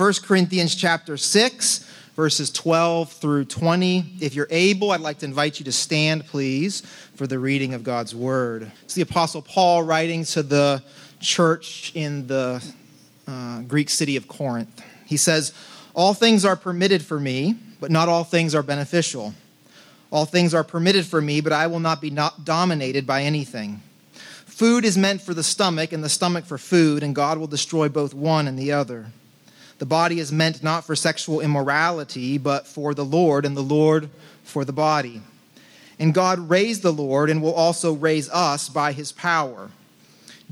1 Corinthians chapter 6, verses 12 through 20. If you're able, I'd like to invite you to stand, please, for the reading of God's word. It's the Apostle Paul writing to the church in the uh, Greek city of Corinth. He says, All things are permitted for me, but not all things are beneficial. All things are permitted for me, but I will not be not dominated by anything. Food is meant for the stomach, and the stomach for food, and God will destroy both one and the other. The body is meant not for sexual immorality, but for the Lord, and the Lord for the body. And God raised the Lord and will also raise us by his power.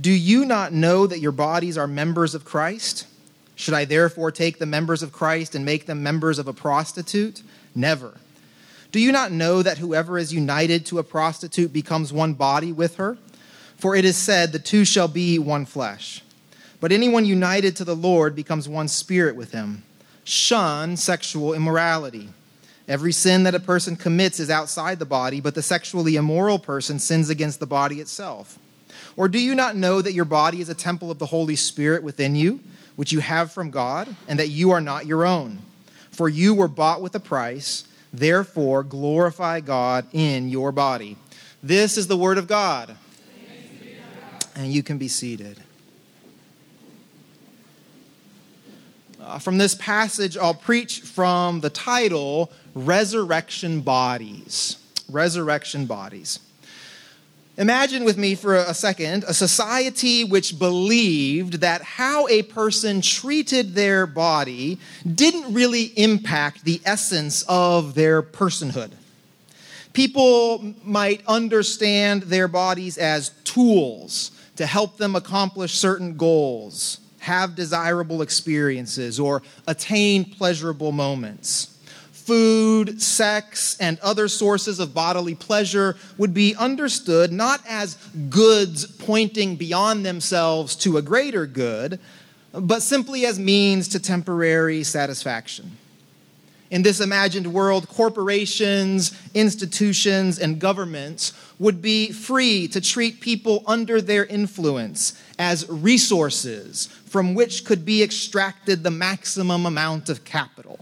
Do you not know that your bodies are members of Christ? Should I therefore take the members of Christ and make them members of a prostitute? Never. Do you not know that whoever is united to a prostitute becomes one body with her? For it is said, The two shall be one flesh. But anyone united to the Lord becomes one spirit with him. Shun sexual immorality. Every sin that a person commits is outside the body, but the sexually immoral person sins against the body itself. Or do you not know that your body is a temple of the Holy Spirit within you, which you have from God, and that you are not your own? For you were bought with a price, therefore glorify God in your body. This is the word of God. And you can be seated. Uh, from this passage, I'll preach from the title Resurrection Bodies. Resurrection Bodies. Imagine with me for a second a society which believed that how a person treated their body didn't really impact the essence of their personhood. People might understand their bodies as tools to help them accomplish certain goals have desirable experiences, or attain pleasurable moments. Food, sex, and other sources of bodily pleasure would be understood not as goods pointing beyond themselves to a greater good, but simply as means to temporary satisfaction. In this imagined world, corporations, institutions, and governments would be free to treat people under their influence as resources from which could be extracted the maximum amount of capital.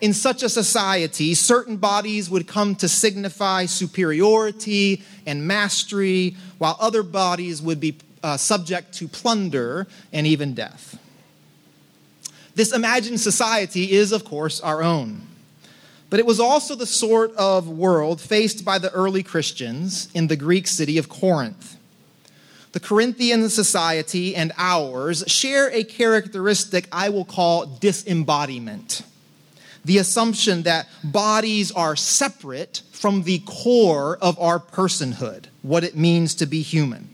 In such a society, certain bodies would come to signify superiority and mastery, while other bodies would be uh, subject to plunder and even death. This imagined society is, of course, our own. But it was also the sort of world faced by the early Christians in the Greek city of Corinth. The Corinthian society and ours share a characteristic I will call disembodiment the assumption that bodies are separate from the core of our personhood, what it means to be human.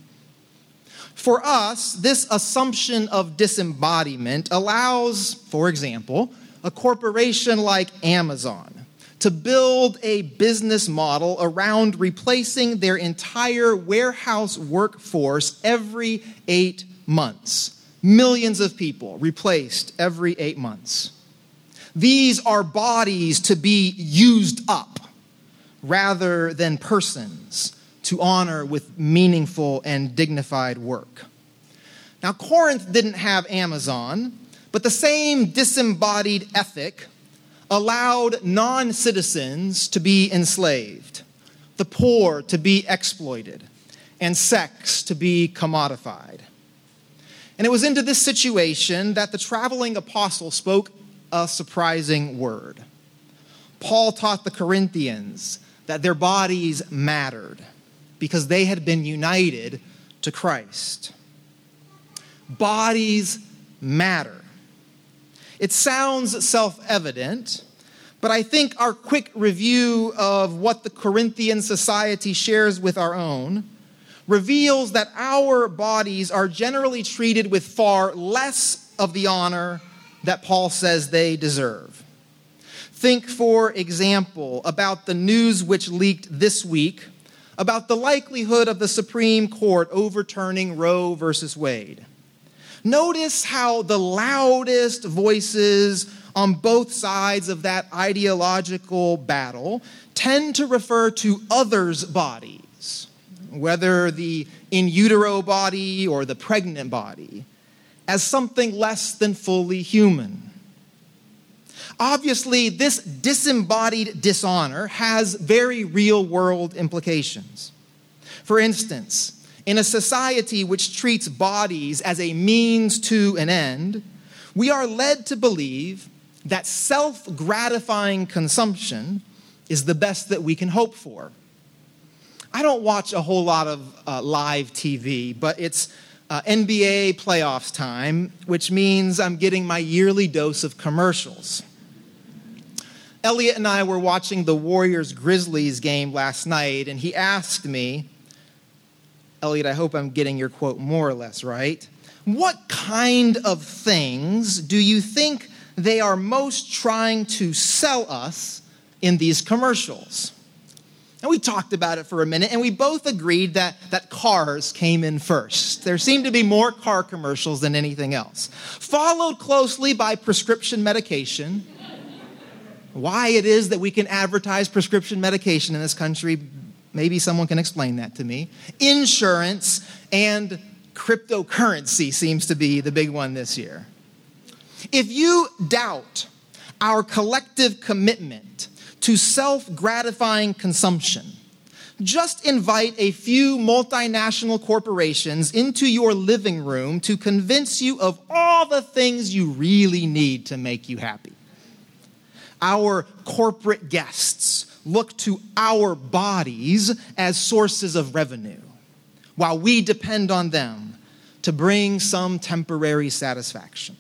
For us, this assumption of disembodiment allows, for example, a corporation like Amazon to build a business model around replacing their entire warehouse workforce every eight months. Millions of people replaced every eight months. These are bodies to be used up rather than persons to honor with meaningful and dignified work. Now, Corinth didn't have Amazon, but the same disembodied ethic allowed non citizens to be enslaved, the poor to be exploited, and sex to be commodified. And it was into this situation that the traveling apostle spoke a surprising word. Paul taught the Corinthians that their bodies mattered because they had been united to Christ. Bodies matter. It sounds self evident, but I think our quick review of what the Corinthian society shares with our own reveals that our bodies are generally treated with far less of the honor that Paul says they deserve. Think, for example, about the news which leaked this week about the likelihood of the Supreme Court overturning Roe versus Wade. Notice how the loudest voices on both sides of that ideological battle tend to refer to others' bodies, whether the in utero body or the pregnant body, as something less than fully human. Obviously, this disembodied dishonor has very real world implications. For instance, in a society which treats bodies as a means to an end, we are led to believe that self gratifying consumption is the best that we can hope for. I don't watch a whole lot of uh, live TV, but it's uh, NBA playoffs time, which means I'm getting my yearly dose of commercials. Elliot and I were watching the Warriors Grizzlies game last night, and he asked me, Elliot, I hope I'm getting your quote more or less right. What kind of things do you think they are most trying to sell us in these commercials? And we talked about it for a minute, and we both agreed that, that cars came in first. There seemed to be more car commercials than anything else, followed closely by prescription medication. Why it is that we can advertise prescription medication in this country, maybe someone can explain that to me. Insurance and cryptocurrency seems to be the big one this year. If you doubt our collective commitment to self gratifying consumption. Just invite a few multinational corporations into your living room to convince you of all the things you really need to make you happy. Our corporate guests look to our bodies as sources of revenue, while we depend on them to bring some temporary satisfaction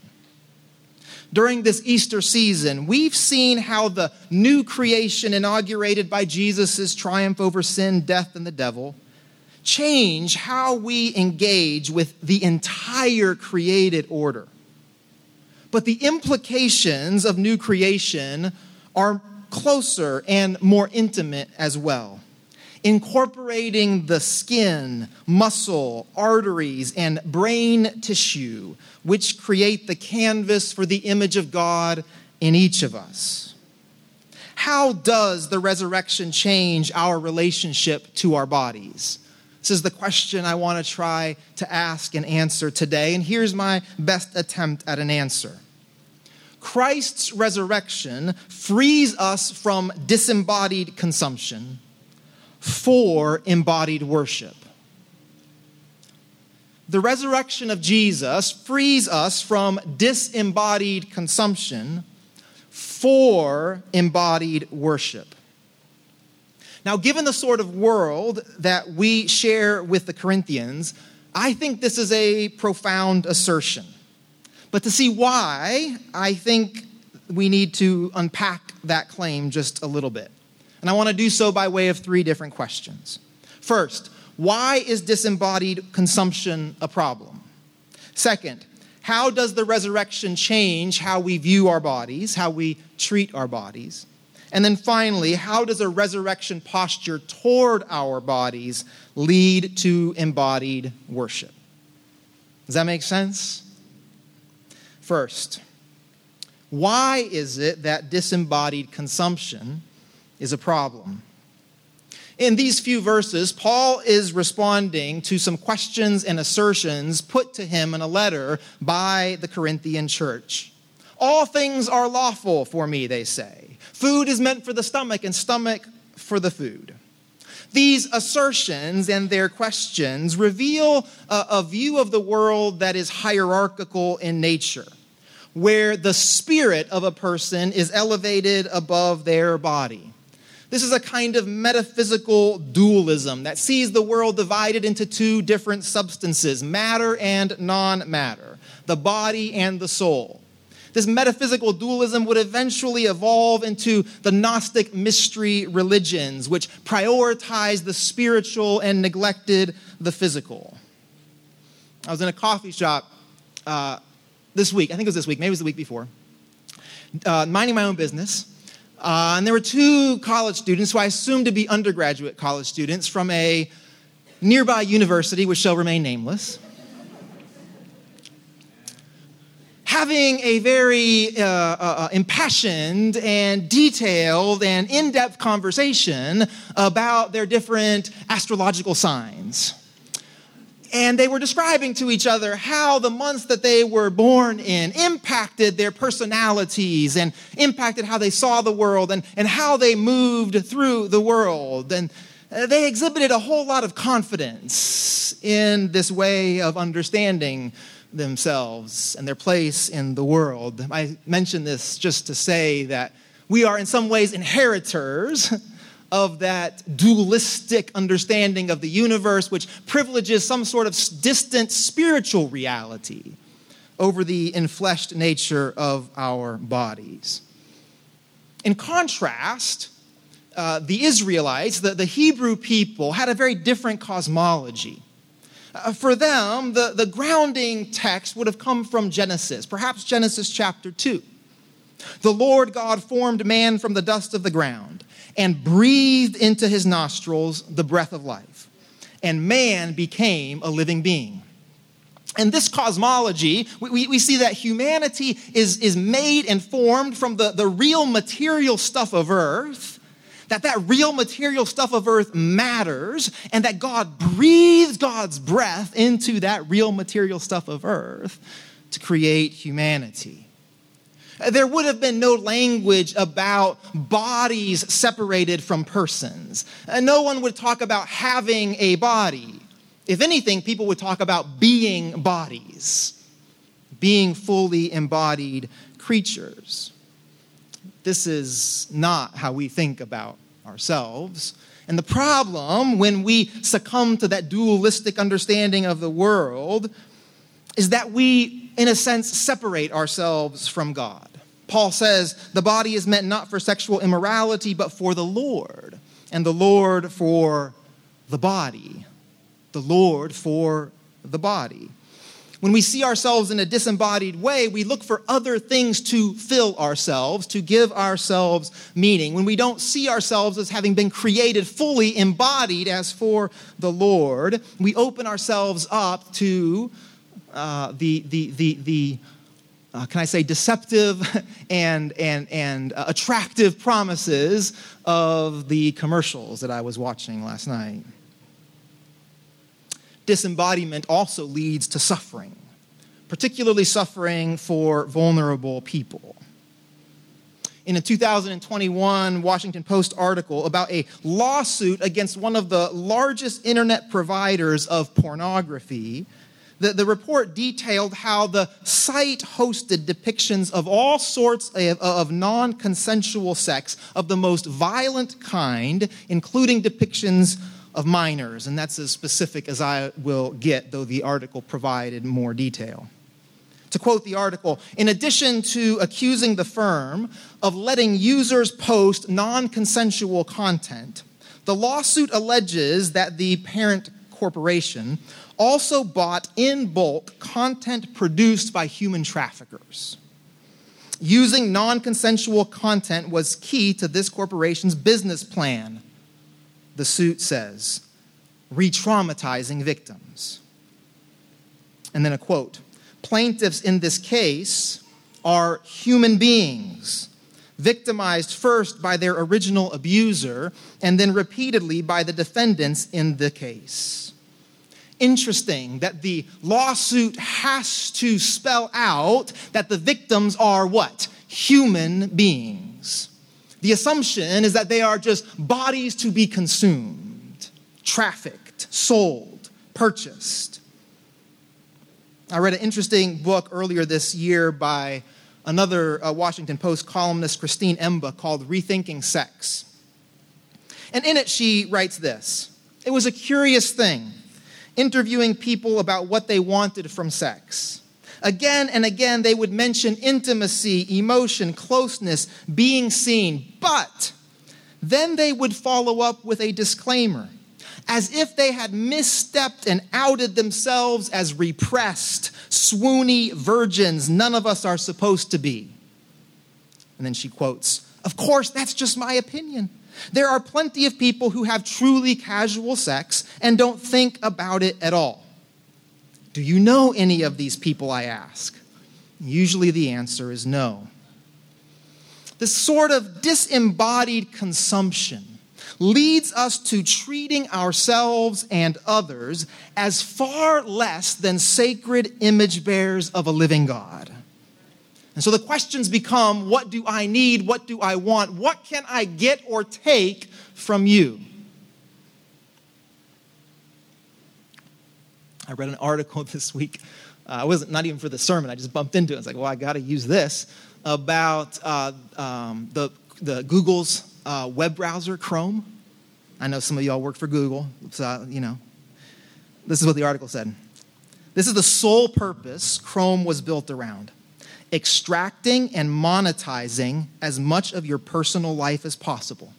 during this Easter season, we've seen how the new creation inaugurated by Jesus' triumph over sin, death, and the devil change how we engage with the entire created order. But the implications of new creation are closer and more intimate as well incorporating the skin, muscle, arteries, and brain tissue, which create the canvas for the image of God in each of us. How does the resurrection change our relationship to our bodies? This is the question I want to try to ask and answer today, and here's my best attempt at an answer. Christ's resurrection frees us from disembodied consumption for embodied worship. The resurrection of Jesus frees us from disembodied consumption for embodied worship. Now, given the sort of world that we share with the Corinthians, I think this is a profound assertion. But to see why, I think we need to unpack that claim just a little bit. And I want to do so by way of three different questions. First, why is disembodied consumption a problem? Second, how does the resurrection change how we view our bodies, how we treat our bodies? And then finally, how does a resurrection posture toward our bodies lead to embodied worship? Does that make sense? First, why is it that disembodied consumption is a problem. In these few verses, Paul is responding to some questions and assertions put to him in a letter by the Corinthian church. All things are lawful for me, they say. Food is meant for the stomach, and stomach for the food. These assertions and their questions reveal a, a view of the world that is hierarchical in nature where the spirit of a person is elevated above their body. This is a kind of metaphysical dualism that sees the world divided into two different substances matter and non matter, the body and the soul. This metaphysical dualism would eventually evolve into the Gnostic mystery religions, which prioritized the spiritual and neglected the physical. I was in a coffee shop uh, this week, I think it was this week, maybe it was the week before, uh, minding my own business uh, and there were two college students who I assumed to be undergraduate college students from a nearby university, which shall remain nameless. Having a very uh, uh, uh impassioned and detailed and in depth conversation about their different astrological signs. And they were describing to each other how the months that they were born in impacted their personalities and impacted how they saw the world and, and how they moved through the world. And uh, they exhibited a whole lot of confidence in this way of understanding themselves and their place in the world. I mention this just to say that we are, in some ways, inheritors of that dualistic understanding of the universe, which privileges some sort of distant spiritual reality over the enfleshed nature of our bodies. In contrast, uh, the Israelites, the, the Hebrew people, had a very different cosmology. Uh, for them, the, the grounding text would have come from Genesis, perhaps Genesis chapter 2. The Lord God formed man from the dust of the ground and breathed into his nostrils the breath of life, and man became a living being. In this cosmology, we, we see that humanity is, is made and formed from the, the real material stuff of earth that that real material stuff of earth matters and that God breathes God's breath into that real material stuff of earth to create humanity. Uh, there would have been no language about bodies separated from persons. Uh, no one would talk about having a body. If anything, people would talk about being bodies, being fully embodied creatures. This is not how we think about ourselves. And the problem when we succumb to that dualistic understanding of the world is that we, in a sense, separate ourselves from God. Paul says the body is meant not for sexual immorality, but for the Lord, and the Lord for the body. The Lord for the body. When we see ourselves in a disembodied way, we look for other things to fill ourselves, to give ourselves meaning. When we don't see ourselves as having been created fully embodied as for the Lord, we open ourselves up to uh, the, the, the, the uh, can I say, deceptive and, and, and uh, attractive promises of the commercials that I was watching last night disembodiment also leads to suffering, particularly suffering for vulnerable people. In a 2021 Washington Post article about a lawsuit against one of the largest internet providers of pornography, the, the report detailed how the site hosted depictions of all sorts of, of non consensual sex of the most violent kind, including depictions of minors, and that's as specific as I will get, though the article provided more detail. To quote the article, in addition to accusing the firm of letting users post non consensual content, the lawsuit alleges that the parent corporation also bought in bulk content produced by human traffickers. Using non consensual content was key to this corporation's business plan the suit says, re traumatizing victims. And then a quote Plaintiffs in this case are human beings, victimized first by their original abuser and then repeatedly by the defendants in the case. Interesting that the lawsuit has to spell out that the victims are what? Human beings. The assumption is that they are just bodies to be consumed, trafficked, sold, purchased. I read an interesting book earlier this year by another uh, Washington Post columnist, Christine Emba, called Rethinking Sex. And in it, she writes this It was a curious thing interviewing people about what they wanted from sex. Again and again, they would mention intimacy, emotion, closeness, being seen, but then they would follow up with a disclaimer, as if they had misstepped and outed themselves as repressed, swoony virgins none of us are supposed to be. And then she quotes, Of course, that's just my opinion. There are plenty of people who have truly casual sex and don't think about it at all. Do you know any of these people? I ask. Usually the answer is no. This sort of disembodied consumption leads us to treating ourselves and others as far less than sacred image bearers of a living God. And so the questions become what do I need? What do I want? What can I get or take from you? I read an article this week. Uh, I wasn't not even for the sermon. I just bumped into it. I was like, well, I got to use this about uh, um, the the Google's uh, web browser, Chrome. I know some of y'all work for Google, so you know. This is what the article said. This is the sole purpose Chrome was built around extracting and monetizing as much of your personal life as possible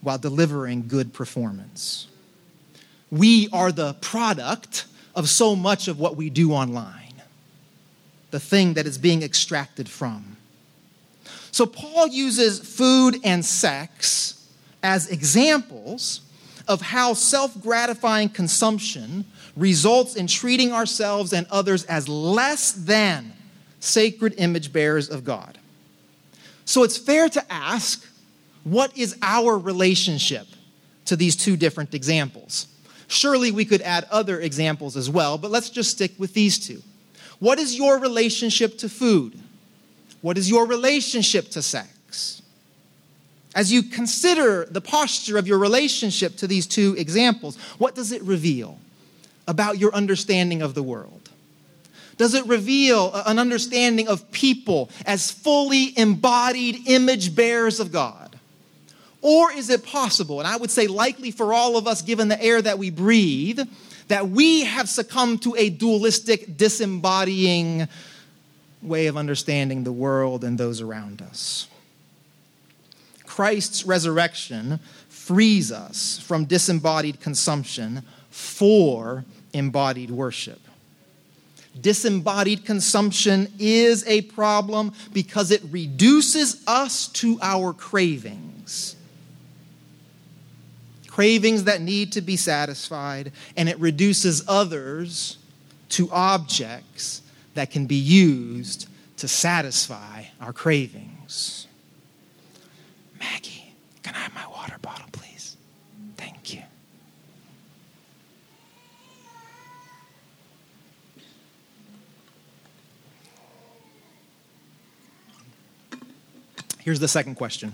while delivering good performance. We are the product of so much of what we do online, the thing that is being extracted from. So, Paul uses food and sex as examples of how self gratifying consumption results in treating ourselves and others as less than sacred image bearers of God. So, it's fair to ask what is our relationship to these two different examples? Surely we could add other examples as well, but let's just stick with these two. What is your relationship to food? What is your relationship to sex? As you consider the posture of your relationship to these two examples, what does it reveal about your understanding of the world? Does it reveal an understanding of people as fully embodied image bearers of God? Or is it possible, and I would say likely for all of us, given the air that we breathe, that we have succumbed to a dualistic, disembodying way of understanding the world and those around us. Christ's resurrection frees us from disembodied consumption for embodied worship. Disembodied consumption is a problem because it reduces us to our cravings. Cravings that need to be satisfied, and it reduces others to objects that can be used to satisfy our cravings. Maggie, can I have my water bottle, please? Thank you. Here's the second question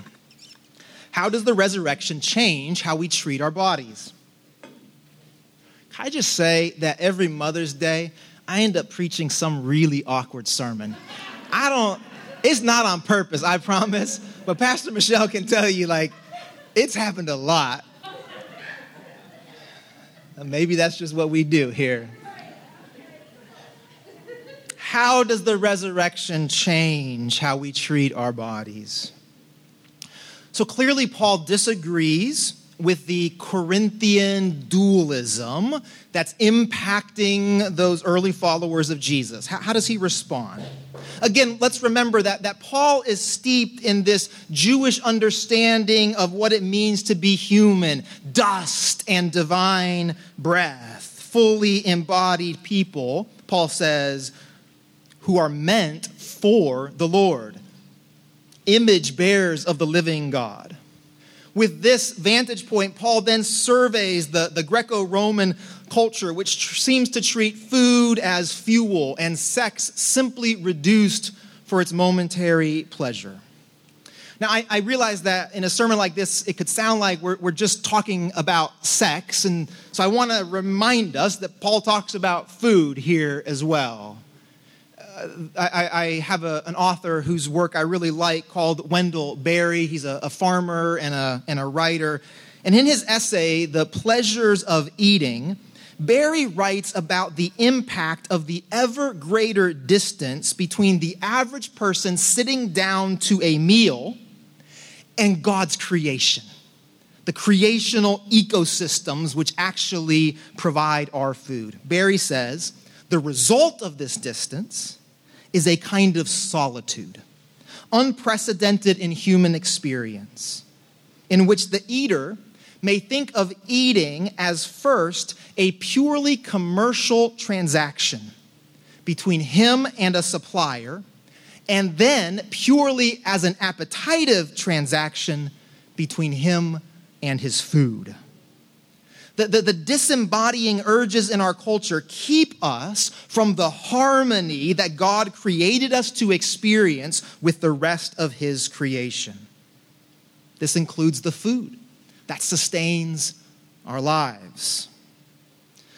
How does the resurrection change how we treat our bodies? Can I just say that every Mother's Day, I end up preaching some really awkward sermon. I don't, it's not on purpose, I promise. But Pastor Michelle can tell you, like, it's happened a lot. Maybe that's just what we do here. How does the resurrection change how we treat our bodies? So clearly, Paul disagrees with the Corinthian dualism that's impacting those early followers of Jesus? How, how, does he respond? Again, let's remember that, that Paul is steeped in this Jewish understanding of what it means to be human, dust and divine breath, fully embodied people, Paul says, who are meant for the Lord, image bearers of the living God with this vantage point, Paul then surveys the, the Greco Roman culture, which tr- seems to treat food as fuel and sex simply reduced for its momentary pleasure. Now, I, I, realize that in a sermon like this, it could sound like we're, we're just talking about sex. And so I want to remind us that Paul talks about food here as well. I, I, have a, an author whose work I really like called Wendell Berry. He's a, a farmer and a, and a writer. And in his essay, The Pleasures of Eating, Berry writes about the impact of the ever greater distance between the average person sitting down to a meal and God's creation, the creational ecosystems which actually provide our food. Berry says the result of this distance is a kind of solitude, unprecedented in human experience, in which the eater may think of eating as first a purely commercial transaction between him and a supplier, and then purely as an appetitive transaction between him and his food. The, the, the, disembodying urges in our culture keep us from the harmony that God created us to experience with the rest of His creation. This includes the food that sustains our lives.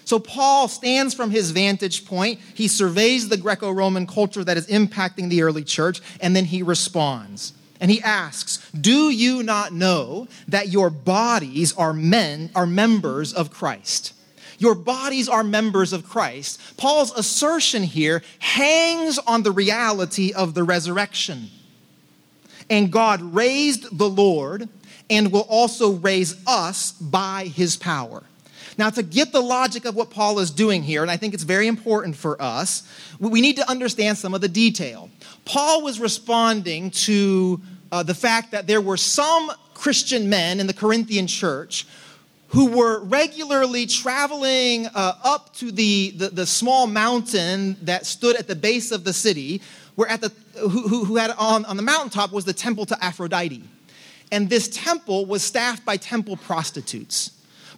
So, Paul stands from his vantage point. He surveys the Greco Roman culture that is impacting the early church, and then he responds. And he asks, Do you not know that your bodies are men, are members of Christ? Your bodies are members of Christ. Paul's assertion here hangs on the reality of the resurrection. And God raised the Lord and will also raise us by his power. Now, to get the logic of what Paul is doing here, and I think it's very important for us, we need to understand some of the detail. Paul was responding to uh, the fact that there were some Christian men in the Corinthian church who were regularly traveling uh, up to the, the, the, small mountain that stood at the base of the city, where at the, who, who had on, on the mountaintop was the temple to Aphrodite. And this temple was staffed by temple prostitutes.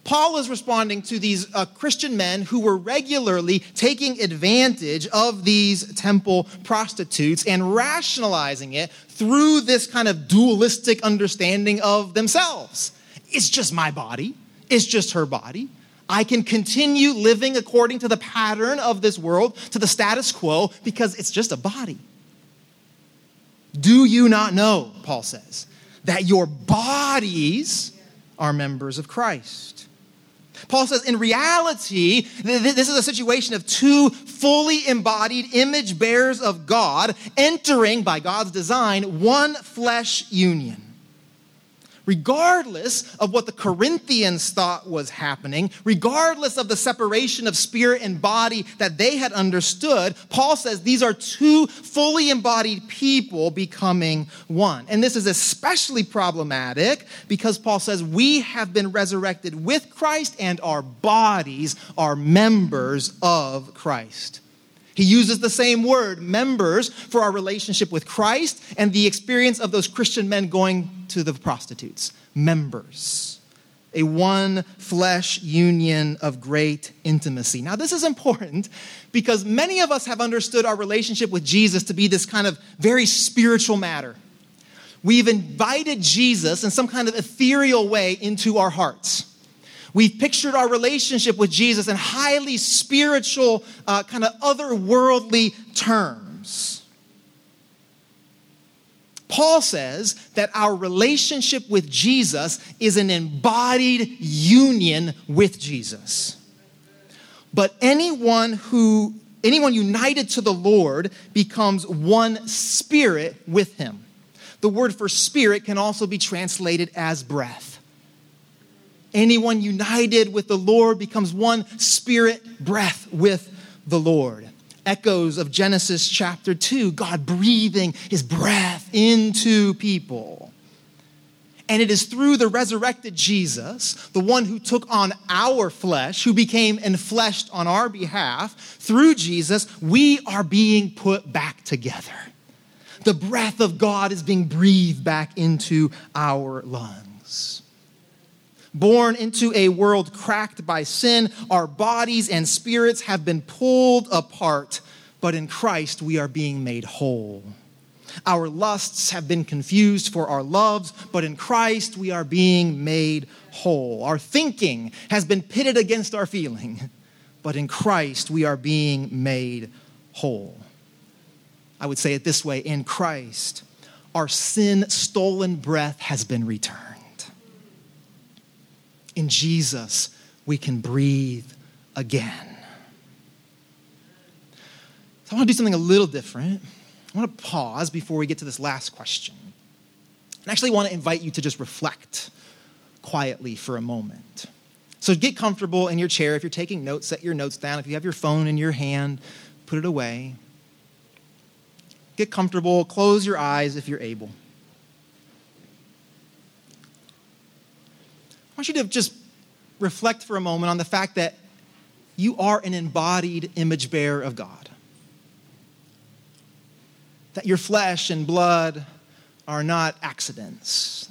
Paul is responding to these uh, Christian men who were regularly taking advantage of these temple prostitutes and rationalizing it through this kind of dualistic understanding of themselves. It's just my body, it's just her body. I can continue living according to the pattern of this world, to the status quo, because it's just a body. Do you not know, Paul says, that your bodies are members of Christ? Paul says, in reality, this is a situation of two fully embodied image bearers of God entering, by God's design, one flesh union regardless of what the Corinthians thought was happening, regardless of the separation of spirit and body that they had understood, Paul says these are two fully embodied people becoming one. And this is especially problematic because Paul says we have been resurrected with Christ and our bodies are members of Christ. He uses the same word, members, for our relationship with Christ and the experience of those Christian men going to the prostitutes. Members. A one flesh union of great intimacy. Now, this is important because many of us have understood our relationship with Jesus to be this kind of very spiritual matter. We've invited Jesus in some kind of ethereal way into our hearts. We've pictured our relationship with Jesus in highly spiritual, uh, kind of otherworldly terms. Paul says that our relationship with Jesus is an embodied union with Jesus. But anyone who anyone united to the Lord becomes one spirit with him. The word for spirit can also be translated as breath. Anyone united with the Lord becomes one spirit breath with the Lord. Echoes of Genesis chapter 2, God breathing his breath into people. And it is through the resurrected Jesus, the one who took on our flesh, who became enfleshed on our behalf, through Jesus, we are being put back together. The breath of God is being breathed back into our lungs. Born into a world cracked by sin, our bodies and spirits have been pulled apart, but in Christ we are being made whole. Our lusts have been confused for our loves, but in Christ we are being made whole. Our thinking has been pitted against our feeling, but in Christ we are being made whole. I would say it this way in Christ, our sin stolen breath has been returned. In Jesus, we can breathe again. So I want to do something a little different. I want to pause before we get to this last question. I actually want to invite you to just reflect quietly for a moment. So get comfortable in your chair. If you're taking notes, set your notes down. If you have your phone in your hand, put it away. Get comfortable. Close your eyes if you're able. Want you to just reflect for a moment on the fact that you are an embodied image bearer of God. That your flesh and blood are not accidents,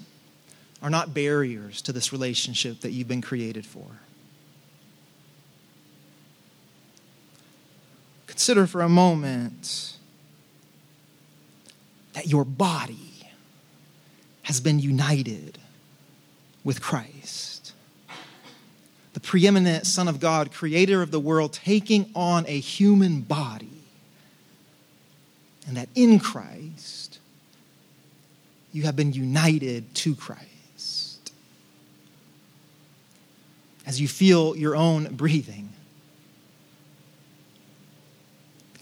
are not barriers to this relationship that you've been created for. Consider for a moment that your body has been united with Christ. The preeminent Son of God, creator of the world, taking on a human body. And that in Christ, you have been united to Christ. as you feel your own breathing,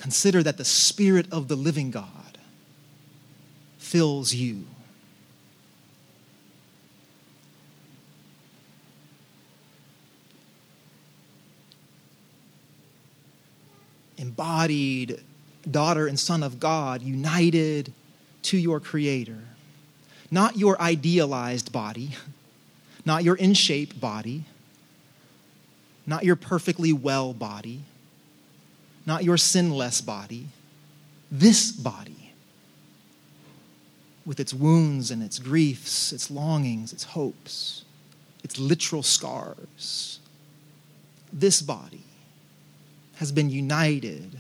consider that the Spirit of the living God fills you. Embodied daughter and son of God, united to your Creator. Not your idealized body, not your in shape body not your perfectly well body, not your sinless body, this body with its wounds and its griefs, its longings, its hopes, its literal scars. This body has been united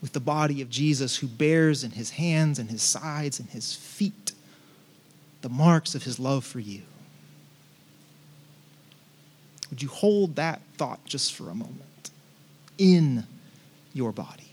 with the body of Jesus who bears in his hands and his sides and his feet the marks of his love for you. Would you hold that thought just for a moment in your body?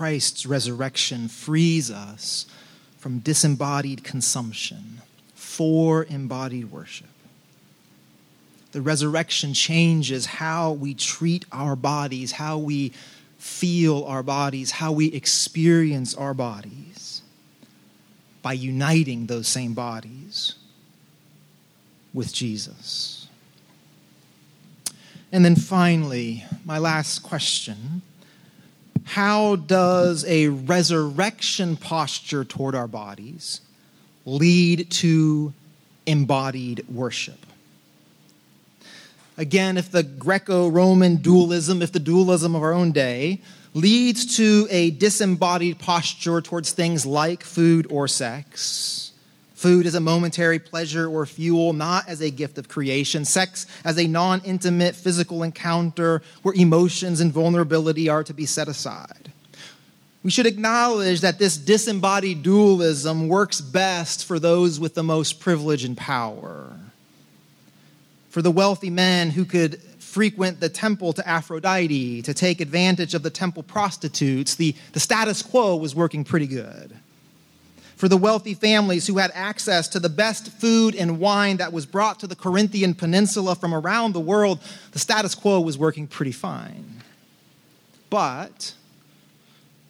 Christ's resurrection frees us from disembodied consumption for embodied worship. The resurrection changes how we treat our bodies, how we feel our bodies, how we experience our bodies by uniting those same bodies with Jesus. And then finally, my last question how does a resurrection posture toward our bodies lead to embodied worship? Again, if the Greco Roman dualism, if the dualism of our own day leads to a disembodied posture towards things like food or sex, Food as a momentary pleasure or fuel, not as a gift of creation. Sex as a non intimate physical encounter where emotions and vulnerability are to be set aside. We should acknowledge that this disembodied dualism works best for those with the most privilege and power. For the wealthy men who could frequent the temple to Aphrodite to take advantage of the temple prostitutes, the, the status quo was working pretty good for the wealthy families who had access to the best food and wine that was brought to the Corinthian peninsula from around the world, the status quo was working pretty fine. But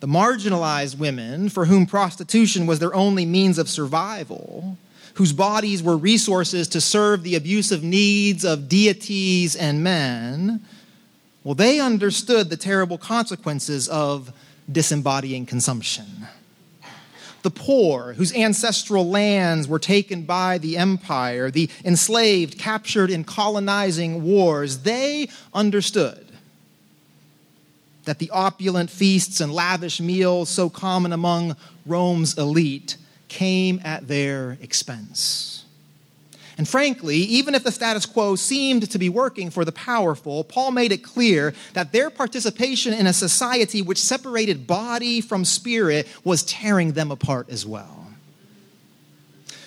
the marginalized women, for whom prostitution was their only means of survival, whose bodies were resources to serve the abusive needs of deities and men, well, they understood the terrible consequences of disembodying consumption the poor, whose ancestral lands were taken by the empire, the enslaved, captured in colonizing wars, they understood that the opulent feasts and lavish meals so common among Rome's elite came at their expense. And frankly, even if the status quo seemed to be working for the powerful, Paul made it clear that their participation in a society which separated body from spirit was tearing them apart as well.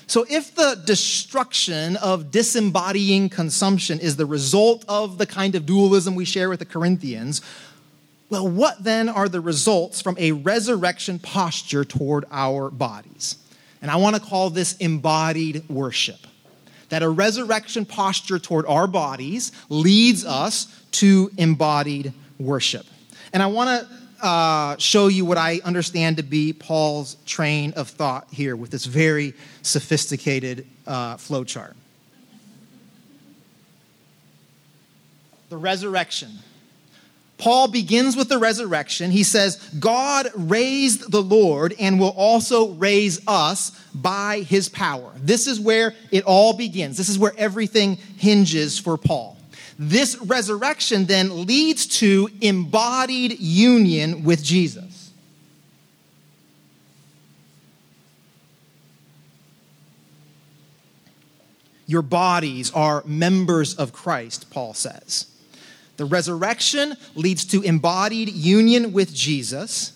So, if the destruction of disembodying consumption is the result of the kind of dualism we share with the Corinthians, well, what then are the results from a resurrection posture toward our bodies? And I want to call this embodied worship. That a resurrection posture toward our bodies leads us to embodied worship. And I want to uh, show you what I understand to be Paul's train of thought here with this very sophisticated uh, flowchart. The resurrection. Paul begins with the resurrection. He says, God raised the Lord and will also raise us by his power. This is where it all begins. This is where everything hinges for Paul. This resurrection then leads to embodied union with Jesus. Your bodies are members of Christ, Paul says. The resurrection leads to embodied union with Jesus.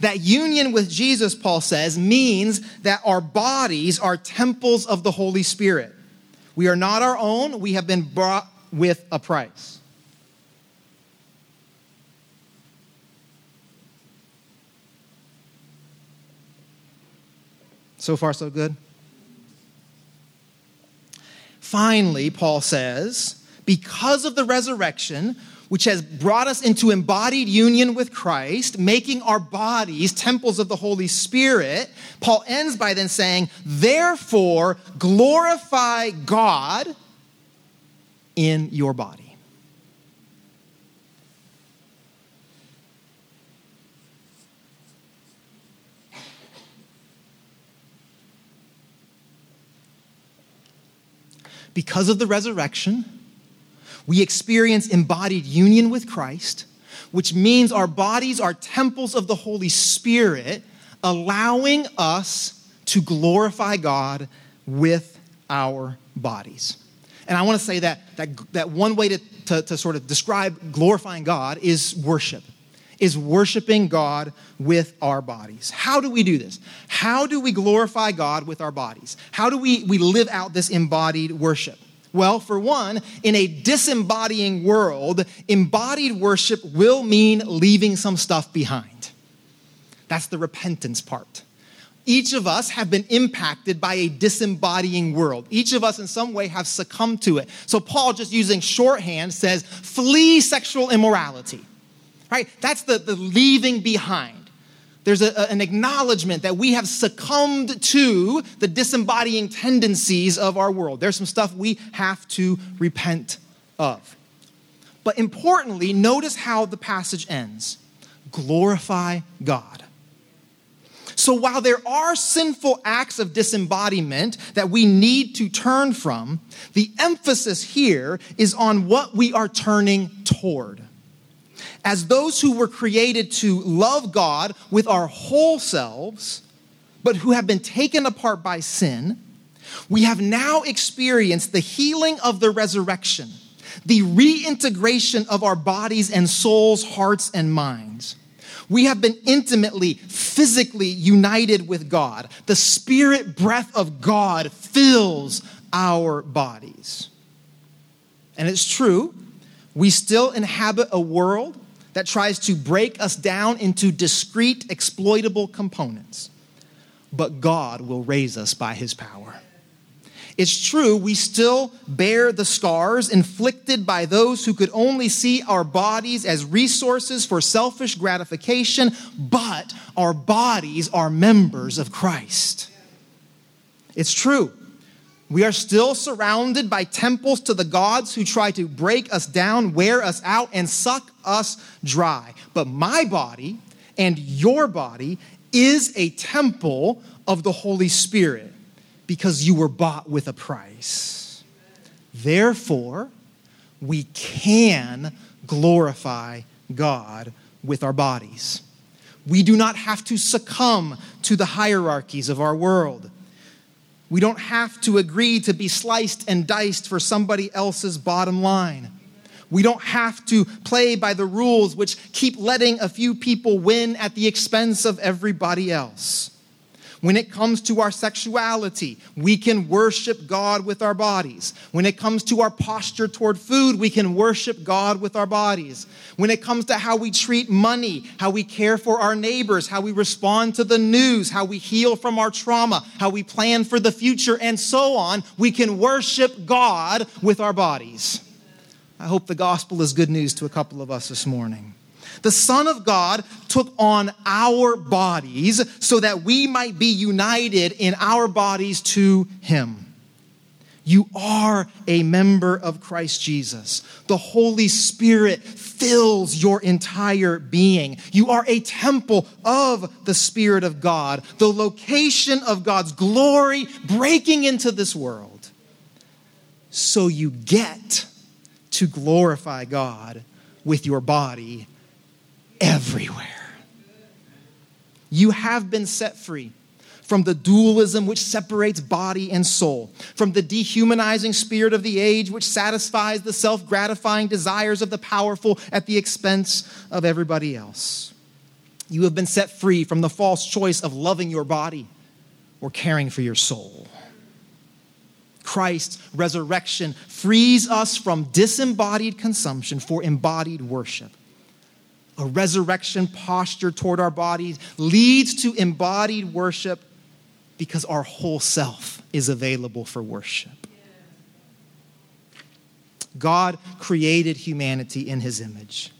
That union with Jesus, Paul says, means that our bodies are temples of the Holy Spirit. We are not our own, we have been bought with a price. So far, so good. Finally, Paul says, because of the resurrection, which has brought us into embodied union with Christ, making our bodies temples of the Holy Spirit, Paul ends by then saying, Therefore, glorify God in your body. Because of the resurrection, we experience embodied union with Christ, which means our bodies are temples of the Holy Spirit, allowing us to glorify God with our bodies. And I want to say that, that, that one way to, to, to sort of describe glorifying God is worship, is worshiping God with our bodies. How do we do this? How do we glorify God with our bodies? How do we, we live out this embodied worship? Well, for one, in a disembodying world, embodied worship will mean leaving some stuff behind. That's the repentance part. Each of us have been impacted by a disembodying world. Each of us, in some way, have succumbed to it. So, Paul, just using shorthand, says, flee sexual immorality. Right? That's the, the leaving behind. There's a, an acknowledgement that we have succumbed to the disembodying tendencies of our world. There's some stuff we have to repent of. But importantly, notice how the passage ends glorify God. So while there are sinful acts of disembodiment that we need to turn from, the emphasis here is on what we are turning toward. As those who were created to love God with our whole selves, but who have been taken apart by sin, we have now experienced the healing of the resurrection, the reintegration of our bodies and souls, hearts and minds. We have been intimately, physically united with God. The spirit breath of God fills our bodies. And it's true, we still inhabit a world that tries to break us down into discrete, exploitable components. But God will raise us by his power. It's true, we still bear the scars inflicted by those who could only see our bodies as resources for selfish gratification, but our bodies are members of Christ. It's true. We are still surrounded by temples to the gods who try to break us down, wear us out, and suck us dry. But my body and your body is a temple of the Holy Spirit because you were bought with a price. Therefore, we can glorify God with our bodies. We do not have to succumb to the hierarchies of our world. We don't have to agree to be sliced and diced for somebody else's bottom line. We don't have to play by the rules which keep letting a few people win at the expense of everybody else. When it comes to our sexuality, we can worship God with our bodies. When it comes to our posture toward food, we can worship God with our bodies. When it comes to how we treat money, how we care for our neighbors, how we respond to the news, how we heal from our trauma, how we plan for the future, and so on, we can worship God with our bodies. I hope the gospel is good news to a couple of us this morning. The Son of God took on our bodies so that we might be united in our bodies to Him. You are a member of Christ Jesus. The Holy Spirit fills your entire being. You are a temple of the Spirit of God, the location of God's glory breaking into this world. So you get to glorify God with your body everywhere. You have been set free from the dualism which separates body and soul, from the dehumanizing spirit of the age which satisfies the self gratifying desires of the powerful at the expense of everybody else. You have been set free from the false choice of loving your body or caring for your soul. Christ's resurrection frees us from disembodied consumption for embodied worship a resurrection posture toward our bodies leads to embodied worship because our whole self is available for worship. God created humanity in his image.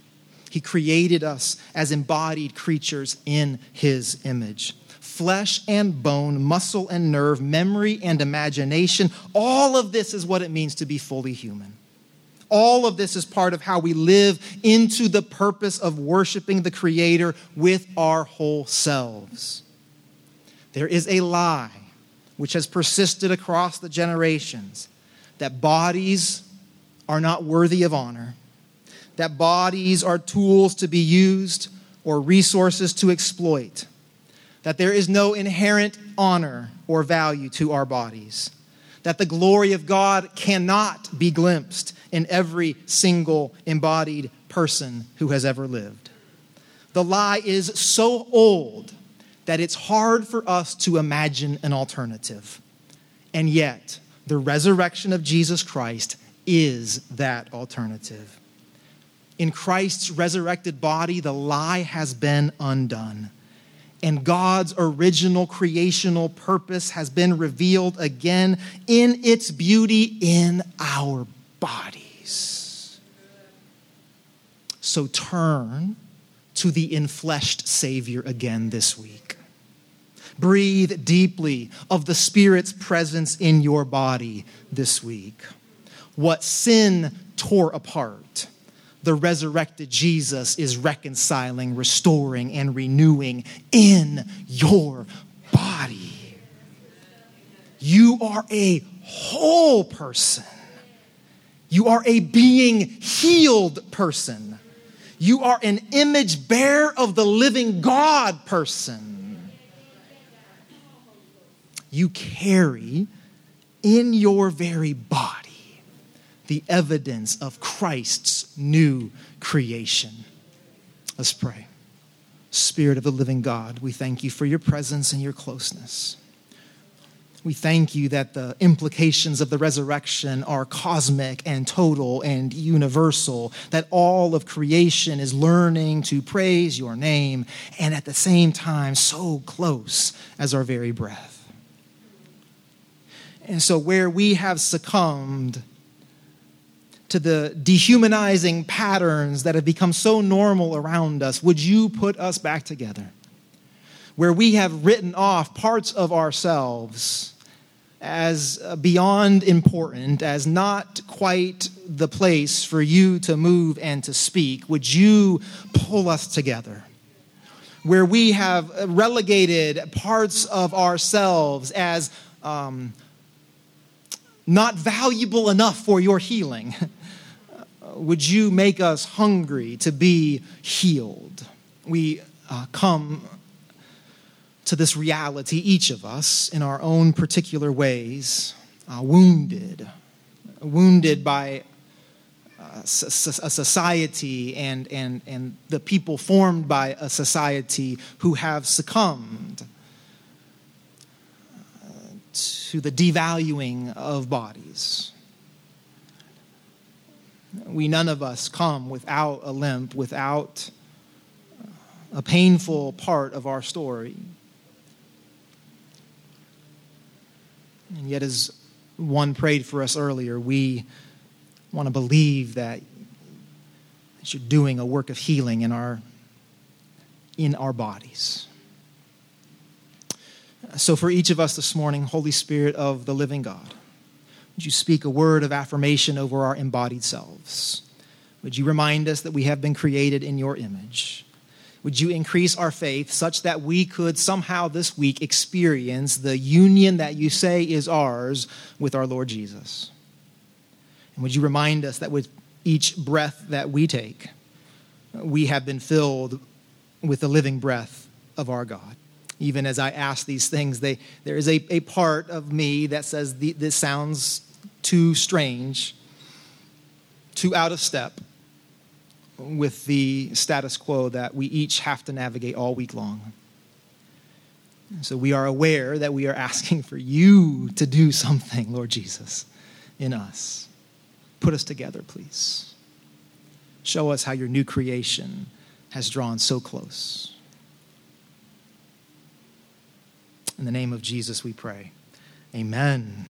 He created us as embodied creatures in his image. Flesh and bone, muscle and nerve, memory and imagination, all of this is what it means to be fully human. All of this is part of how we live into the purpose of worshiping the Creator with our whole selves. There is a lie which has persisted across the generations that bodies are not worthy of honor, that bodies are tools to be used or resources to exploit, that there is no inherent honor or value to our bodies, that the glory of God cannot be glimpsed in every single embodied person who has ever lived. The lie is so old that it's hard for us to imagine an alternative. And yet, the resurrection of Jesus Christ is that alternative. In Christ's resurrected body, the lie has been undone. And God's original creational purpose has been revealed again in its beauty in our bodies. So turn to the infleshed Savior again this week. Breathe deeply of the Spirit's presence in your body this week. What sin tore apart, the resurrected Jesus is reconciling, restoring, and renewing in your body. You are a whole person. You are a being healed person. You are an image bearer of the living God person. You carry in your very body the evidence of Christ's new creation. Let's pray. Spirit of the living God, we thank you for your presence and your closeness. We thank you that the implications of the resurrection are cosmic and total and universal, that all of creation is learning to praise your name, and at the same time, so close as our very breath. And so, where we have succumbed to the dehumanizing patterns that have become so normal around us, would you put us back together? Where we have written off parts of ourselves as uh, beyond important, as not quite the place for you to move and to speak, would you pull us together? Where we have relegated parts of ourselves as um, not valuable enough for your healing, would you make us hungry to be healed? We uh, come to this reality, each of us, in our own particular ways, uh, wounded, wounded by uh, a society and, and, and the people formed by a society who have succumbed to the devaluing of bodies. We none of us come without a limp, without uh, a painful part of our story. And yet, as one prayed for us earlier, we want to believe that you're doing a work of healing in our, in our bodies. So, for each of us this morning, Holy Spirit of the living God, would you speak a word of affirmation over our embodied selves? Would you remind us that we have been created in your image? Would you increase our faith such that we could somehow this week experience the union that you say is ours with our Lord Jesus? And would you remind us that with each breath that we take, we have been filled with the living breath of our God? Even as I ask these things, they, there is a, a part of me that says the, this sounds too strange, too out of step with the status quo that we each have to navigate all week long. So we are aware that we are asking for you to do something, Lord Jesus, in us. Put us together, please. Show us how your new creation has drawn so close. In the name of Jesus, we pray. Amen.